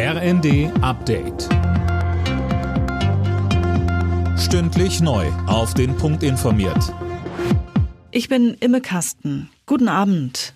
RND Update. Stündlich neu. Auf den Punkt informiert. Ich bin Imme Kasten. Guten Abend.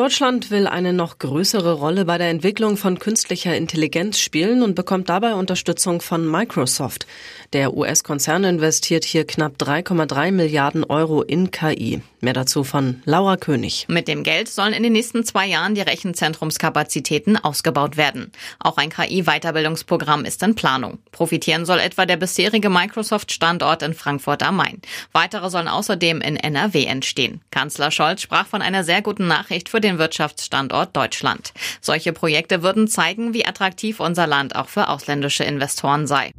Deutschland will eine noch größere Rolle bei der Entwicklung von künstlicher Intelligenz spielen und bekommt dabei Unterstützung von Microsoft. Der US-Konzern investiert hier knapp 3,3 Milliarden Euro in KI. Mehr dazu von Laura König. Mit dem Geld sollen in den nächsten zwei Jahren die Rechenzentrumskapazitäten ausgebaut werden. Auch ein KI-Weiterbildungsprogramm ist in Planung. Profitieren soll etwa der bisherige Microsoft-Standort in Frankfurt am Main. Weitere sollen außerdem in NRW entstehen. Kanzler Scholz sprach von einer sehr guten Nachricht für den Wirtschaftsstandort Deutschland. Solche Projekte würden zeigen, wie attraktiv unser Land auch für ausländische Investoren sei.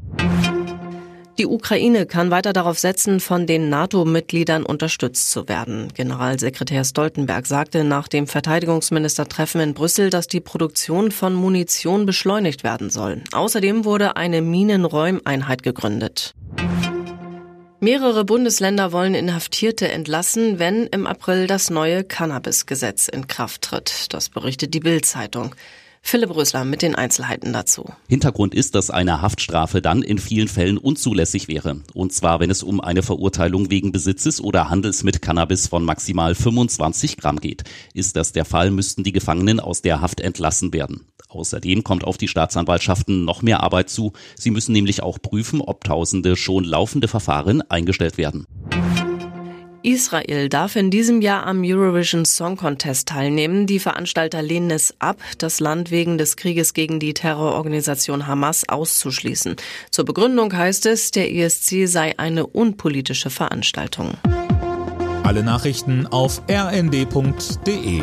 Die Ukraine kann weiter darauf setzen, von den NATO-Mitgliedern unterstützt zu werden. Generalsekretär Stoltenberg sagte nach dem Verteidigungsministertreffen in Brüssel, dass die Produktion von Munition beschleunigt werden soll. Außerdem wurde eine Minenräumeinheit gegründet. Mehrere Bundesländer wollen Inhaftierte entlassen, wenn im April das neue Cannabis-Gesetz in Kraft tritt. Das berichtet die Bild-Zeitung. Philipp Rösler mit den Einzelheiten dazu. Hintergrund ist, dass eine Haftstrafe dann in vielen Fällen unzulässig wäre. Und zwar, wenn es um eine Verurteilung wegen Besitzes oder Handels mit Cannabis von maximal 25 Gramm geht. Ist das der Fall, müssten die Gefangenen aus der Haft entlassen werden. Außerdem kommt auf die Staatsanwaltschaften noch mehr Arbeit zu. Sie müssen nämlich auch prüfen, ob tausende schon laufende Verfahren eingestellt werden. Israel darf in diesem Jahr am Eurovision Song Contest teilnehmen. Die Veranstalter lehnen es ab, das Land wegen des Krieges gegen die Terrororganisation Hamas auszuschließen. Zur Begründung heißt es, der ESC sei eine unpolitische Veranstaltung. Alle Nachrichten auf rnd.de